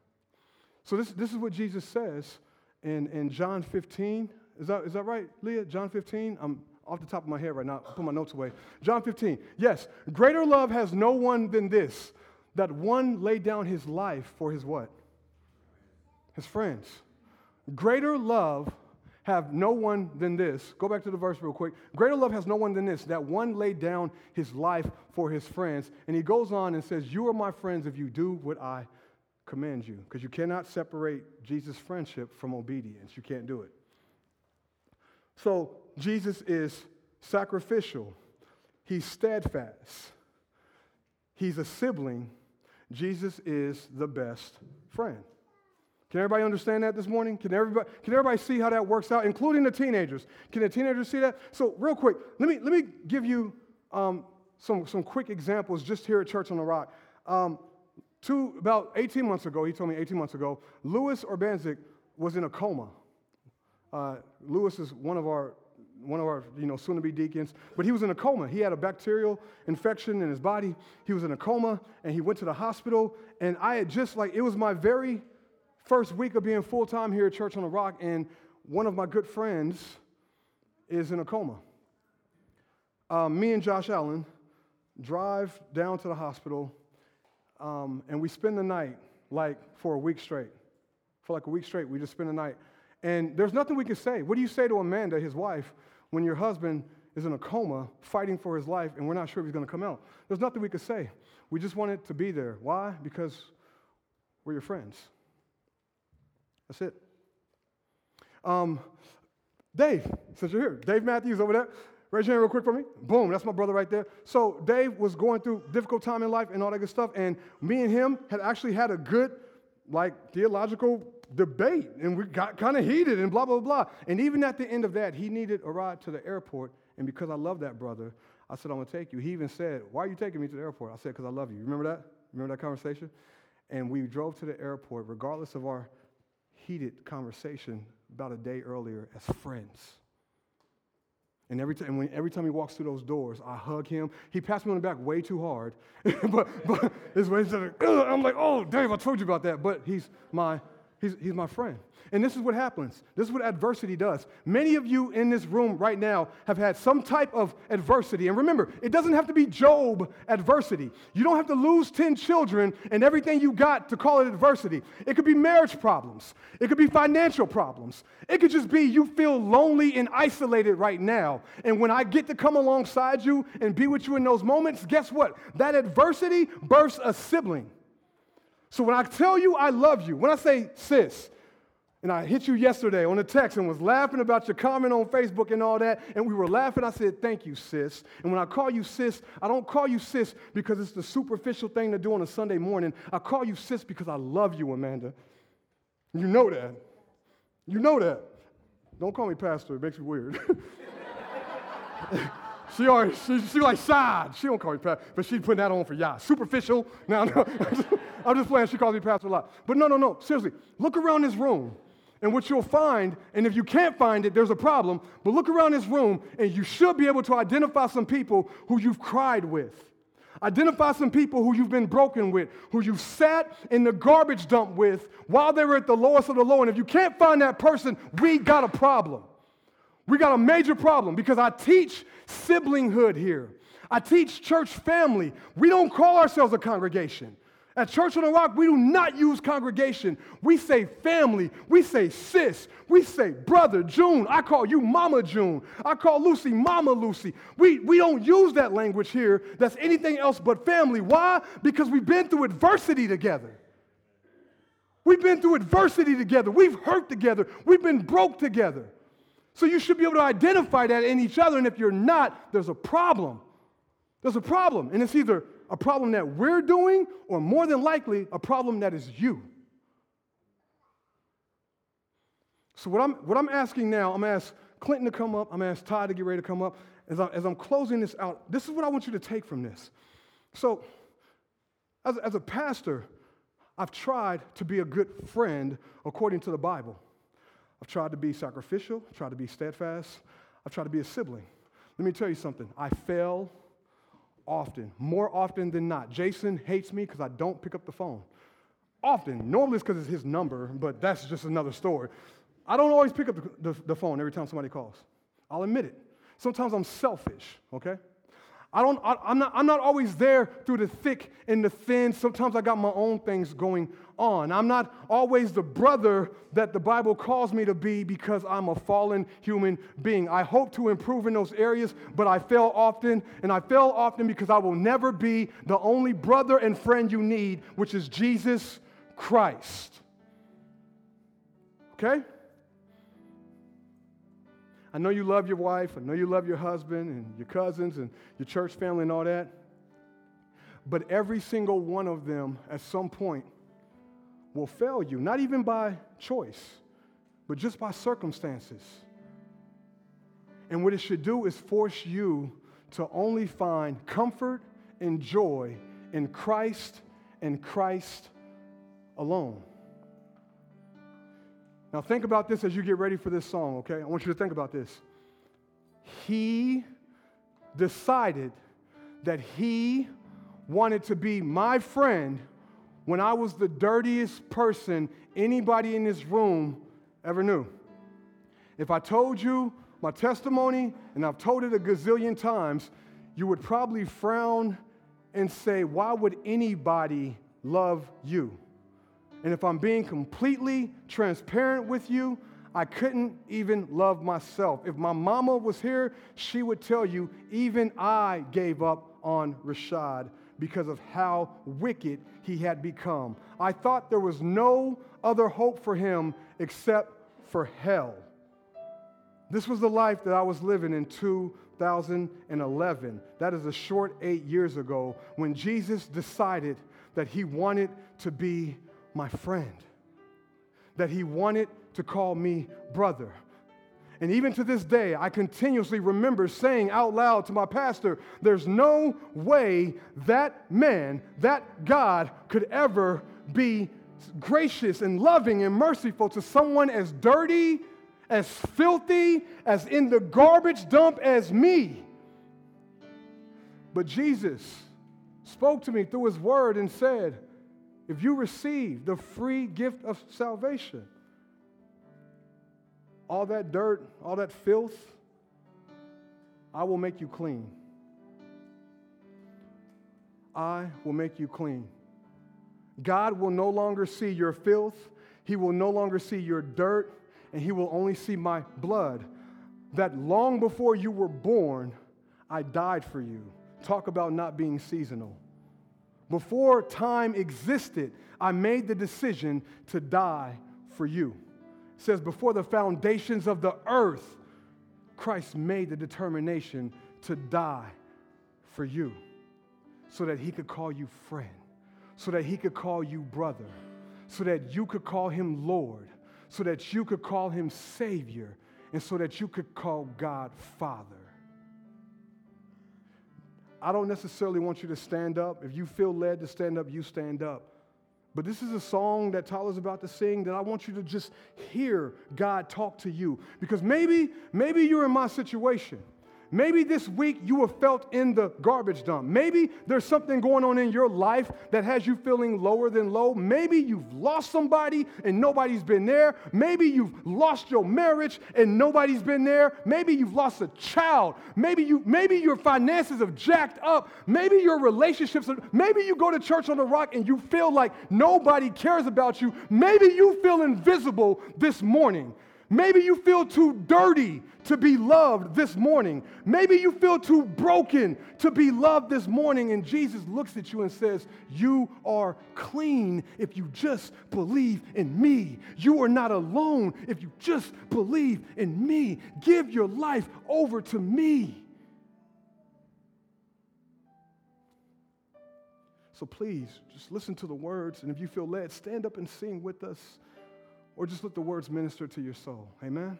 So, this, this is what Jesus says in, in John 15. Is that, is that right, Leah? John 15? I'm off the top of my head right now. I'll put my notes away. John 15. Yes, greater love has no one than this, that one laid down his life for his what? His friends. Greater love have no one than this. Go back to the verse real quick. Greater love has no one than this, that one laid down his life for his friends. And he goes on and says, You are my friends if you do what I command you. Because you cannot separate Jesus' friendship from obedience. You can't do it. So Jesus is sacrificial, he's steadfast, he's a sibling. Jesus is the best friend. Can everybody understand that this morning? Can everybody, can everybody see how that works out, including the teenagers? Can the teenagers see that? So, real quick, let me, let me give you um, some, some quick examples just here at Church on the Rock. Um, two, about 18 months ago, he told me 18 months ago, Louis Urbanzik was in a coma. Uh, Louis is one of our one of our you know soon to be deacons but he was in a coma he had a bacterial infection in his body he was in a coma and he went to the hospital and i had just like it was my very first week of being full time here at Church on the Rock, and one of my good friends is in a coma. Um, me and Josh Allen drive down to the hospital, um, and we spend the night like for a week straight. For like a week straight, we just spend the night. And there's nothing we can say. What do you say to Amanda, his wife, when your husband is in a coma fighting for his life and we're not sure if he's going to come out? There's nothing we can say. We just wanted to be there. Why? Because we're your friends. That's it. Um, Dave, since you're here, Dave Matthews over there. Raise your hand real quick for me. Boom, that's my brother right there. So Dave was going through difficult time in life and all that good stuff, and me and him had actually had a good, like, theological debate, and we got kind of heated and blah blah blah. And even at the end of that, he needed a ride to the airport, and because I love that brother, I said I'm gonna take you. He even said, "Why are you taking me to the airport?" I said, "Because I love you." Remember that? Remember that conversation? And we drove to the airport, regardless of our heated conversation about a day earlier as friends. And every, time, when, every time he walks through those doors, I hug him. He passed me on the back way too hard. <laughs> but but <laughs> it's way, I'm like, oh, Dave, I told you about that. But he's my, he's, he's my friend. And this is what happens. This is what adversity does. Many of you in this room right now have had some type of adversity. And remember, it doesn't have to be Job adversity. You don't have to lose 10 children and everything you got to call it adversity. It could be marriage problems, it could be financial problems. It could just be you feel lonely and isolated right now. And when I get to come alongside you and be with you in those moments, guess what? That adversity births a sibling. So when I tell you I love you, when I say sis, and I hit you yesterday on a text and was laughing about your comment on Facebook and all that. And we were laughing. I said, Thank you, sis. And when I call you sis, I don't call you sis because it's the superficial thing to do on a Sunday morning. I call you sis because I love you, Amanda. You know that. You know that. Don't call me pastor, it makes me weird. <laughs> she already, she, she like side. She don't call me pastor, but she's putting that on for y'all. Superficial. Now, no, <laughs> I'm just playing. She calls me pastor a lot. But no, no, no. Seriously, look around this room. And what you'll find, and if you can't find it, there's a problem, but look around this room and you should be able to identify some people who you've cried with. Identify some people who you've been broken with, who you've sat in the garbage dump with while they were at the lowest of the low. And if you can't find that person, we got a problem. We got a major problem because I teach siblinghood here. I teach church family. We don't call ourselves a congregation. At Church on the Rock, we do not use congregation. We say family. We say sis. We say brother June. I call you Mama June. I call Lucy Mama Lucy. We, we don't use that language here that's anything else but family. Why? Because we've been through adversity together. We've been through adversity together. We've hurt together. We've been broke together. So you should be able to identify that in each other. And if you're not, there's a problem. There's a problem. And it's either a problem that we're doing, or more than likely, a problem that is you. So, what I'm, what I'm asking now, I'm going to ask Clinton to come up, I'm going to ask Todd to get ready to come up. As, I, as I'm closing this out, this is what I want you to take from this. So, as, as a pastor, I've tried to be a good friend according to the Bible. I've tried to be sacrificial, I've tried to be steadfast, I've tried to be a sibling. Let me tell you something. I fail often, more often than not. Jason hates me because I don't pick up the phone. Often. Normally it's because it's his number, but that's just another story. I don't always pick up the, the, the phone every time somebody calls. I'll admit it. Sometimes I'm selfish, okay? I don't, I, am not, I'm not always there through the thick and the thin. Sometimes I got my own things going on. I'm not always the brother that the Bible calls me to be because I'm a fallen human being. I hope to improve in those areas, but I fail often. And I fail often because I will never be the only brother and friend you need, which is Jesus Christ. Okay? I know you love your wife, I know you love your husband and your cousins and your church family and all that. But every single one of them at some point will fail you, not even by choice, but just by circumstances. And what it should do is force you to only find comfort and joy in Christ and Christ alone. Now, think about this as you get ready for this song, okay? I want you to think about this. He decided that he wanted to be my friend when I was the dirtiest person anybody in this room ever knew. If I told you my testimony, and I've told it a gazillion times, you would probably frown and say, Why would anybody love you? And if I'm being completely transparent with you, I couldn't even love myself. If my mama was here, she would tell you, even I gave up on Rashad because of how wicked he had become. I thought there was no other hope for him except for hell. This was the life that I was living in 2011. That is a short eight years ago when Jesus decided that he wanted to be my friend, that he wanted to call me brother. And even to this day, I continuously remember saying out loud to my pastor, There's no way that man, that God, could ever be gracious and loving and merciful to someone as dirty, as filthy, as in the garbage dump as me. But Jesus spoke to me through his word and said, if you receive the free gift of salvation, all that dirt, all that filth, I will make you clean. I will make you clean. God will no longer see your filth, He will no longer see your dirt, and He will only see my blood. That long before you were born, I died for you. Talk about not being seasonal. Before time existed, I made the decision to die for you. Says, before the foundations of the earth, Christ made the determination to die for you so that he could call you friend, so that he could call you brother, so that you could call him Lord, so that you could call him Savior, and so that you could call God Father. I don't necessarily want you to stand up. If you feel led to stand up, you stand up. But this is a song that Tyler's about to sing that I want you to just hear God talk to you. Because maybe, maybe you're in my situation. Maybe this week you have felt in the garbage dump. Maybe there's something going on in your life that has you feeling lower than low. Maybe you've lost somebody and nobody's been there. Maybe you've lost your marriage and nobody's been there. Maybe you've lost a child. Maybe you maybe your finances have jacked up. Maybe your relationships are, maybe you go to church on the rock and you feel like nobody cares about you. Maybe you feel invisible this morning. Maybe you feel too dirty to be loved this morning. Maybe you feel too broken to be loved this morning. And Jesus looks at you and says, You are clean if you just believe in me. You are not alone if you just believe in me. Give your life over to me. So please, just listen to the words. And if you feel led, stand up and sing with us or just let the words minister to your soul. Amen?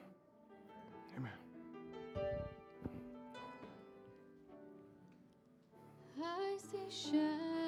Amen. I see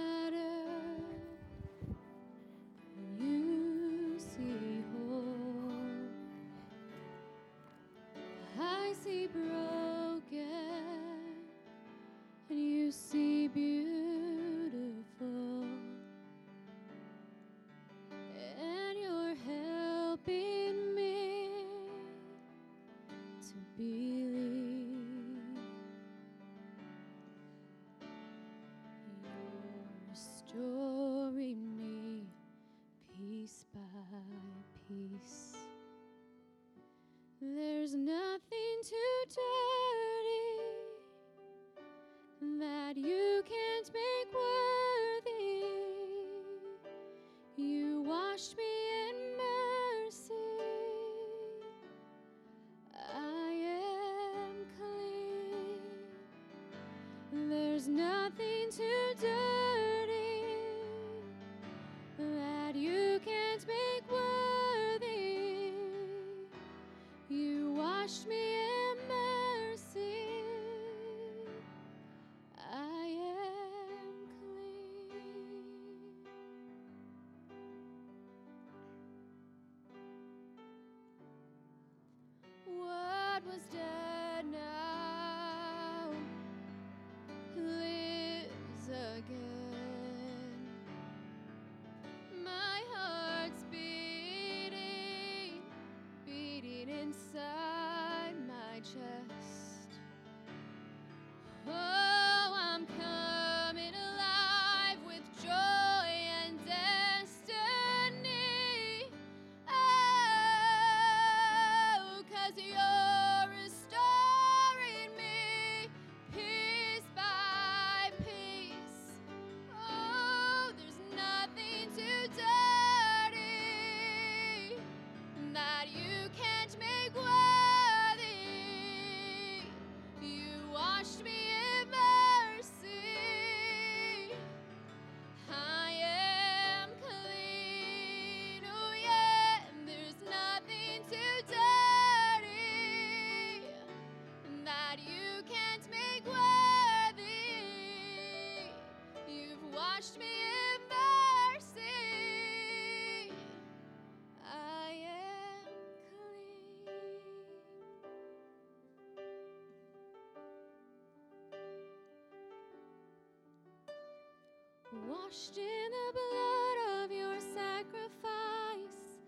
washed in the blood of your sacrifice.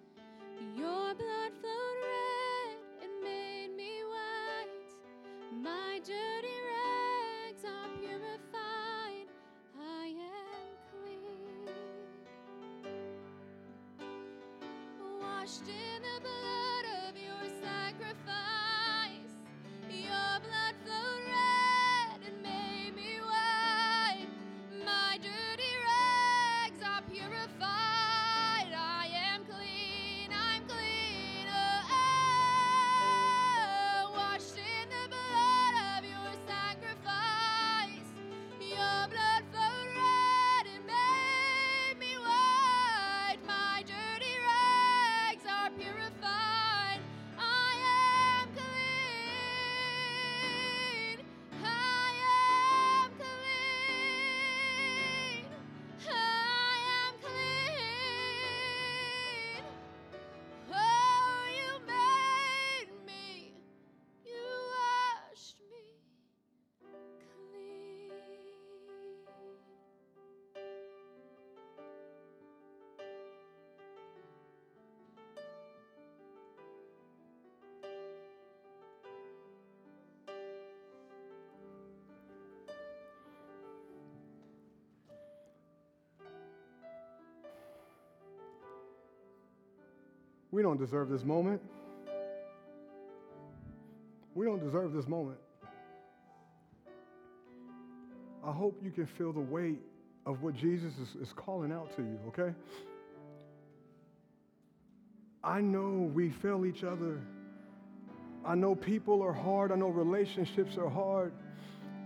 Your blood flowed red and made me white. My dirty rags are purified. I am clean. Washed in We don't deserve this moment. We don't deserve this moment. I hope you can feel the weight of what Jesus is, is calling out to you, okay? I know we fail each other. I know people are hard. I know relationships are hard.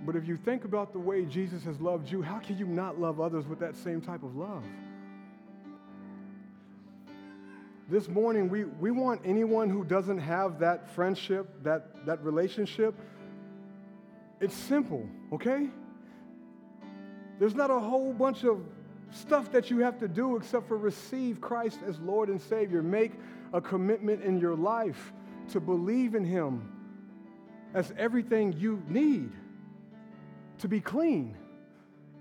But if you think about the way Jesus has loved you, how can you not love others with that same type of love? This morning, we, we want anyone who doesn't have that friendship, that, that relationship, it's simple, okay? There's not a whole bunch of stuff that you have to do except for receive Christ as Lord and Savior. Make a commitment in your life to believe in Him as everything you need to be clean.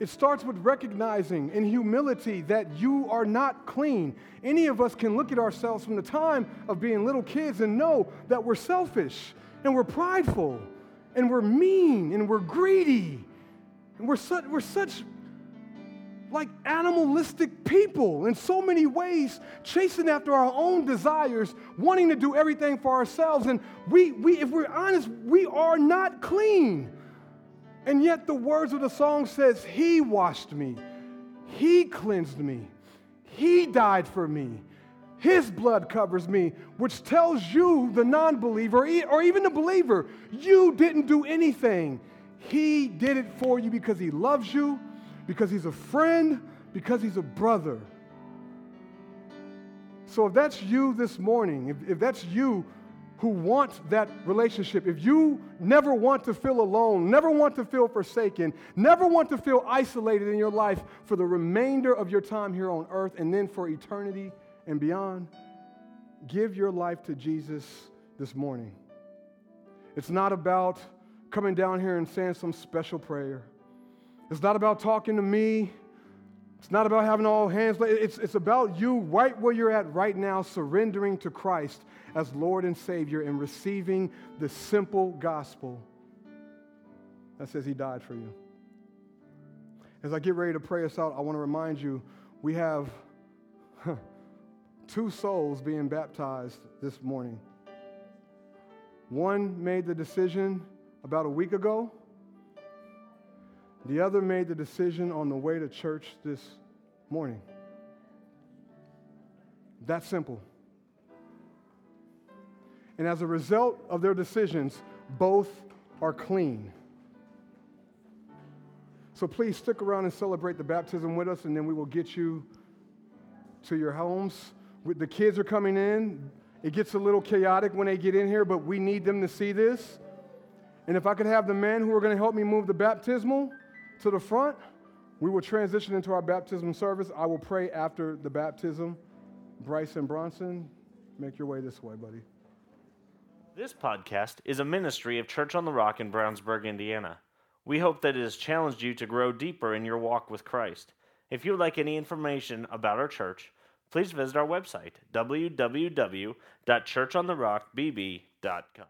It starts with recognizing in humility that you are not clean. Any of us can look at ourselves from the time of being little kids and know that we're selfish and we're prideful and we're mean and we're greedy and we're such, we're such like animalistic people in so many ways, chasing after our own desires, wanting to do everything for ourselves. And we, we if we're honest, we are not clean. And yet the words of the song says, He washed me, He cleansed me, He died for me. His blood covers me, which tells you, the non believer, or even the believer, you didn't do anything. He did it for you because He loves you, because He's a friend, because He's a brother. So if that's you this morning, if, if that's you who want that relationship, if you never want to feel alone, never want to feel forsaken, never want to feel isolated in your life for the remainder of your time here on earth and then for eternity and beyond, give your life to Jesus this morning. It's not about coming down here and saying some special prayer. It's not about talking to me. It's not about having all hands. It's, it's about you right where you're at right now, surrendering to Christ as Lord and Savior and receiving the simple gospel that says He died for you. As I get ready to pray us out, I want to remind you we have <laughs> two souls being baptized this morning. One made the decision about a week ago. The other made the decision on the way to church this morning. That simple. And as a result of their decisions, both are clean. So please stick around and celebrate the baptism with us, and then we will get you to your homes. The kids are coming in. It gets a little chaotic when they get in here, but we need them to see this. And if I could have the men who are going to help me move the baptismal to the front, we will transition into our baptism service. I will pray after the baptism. Bryce and Bronson, make your way this way, buddy. This podcast is a ministry of Church on the Rock in Brownsburg, Indiana. We hope that it has challenged you to grow deeper in your walk with Christ. If you would like any information about our church, please visit our website, www.churchontherockbb.com.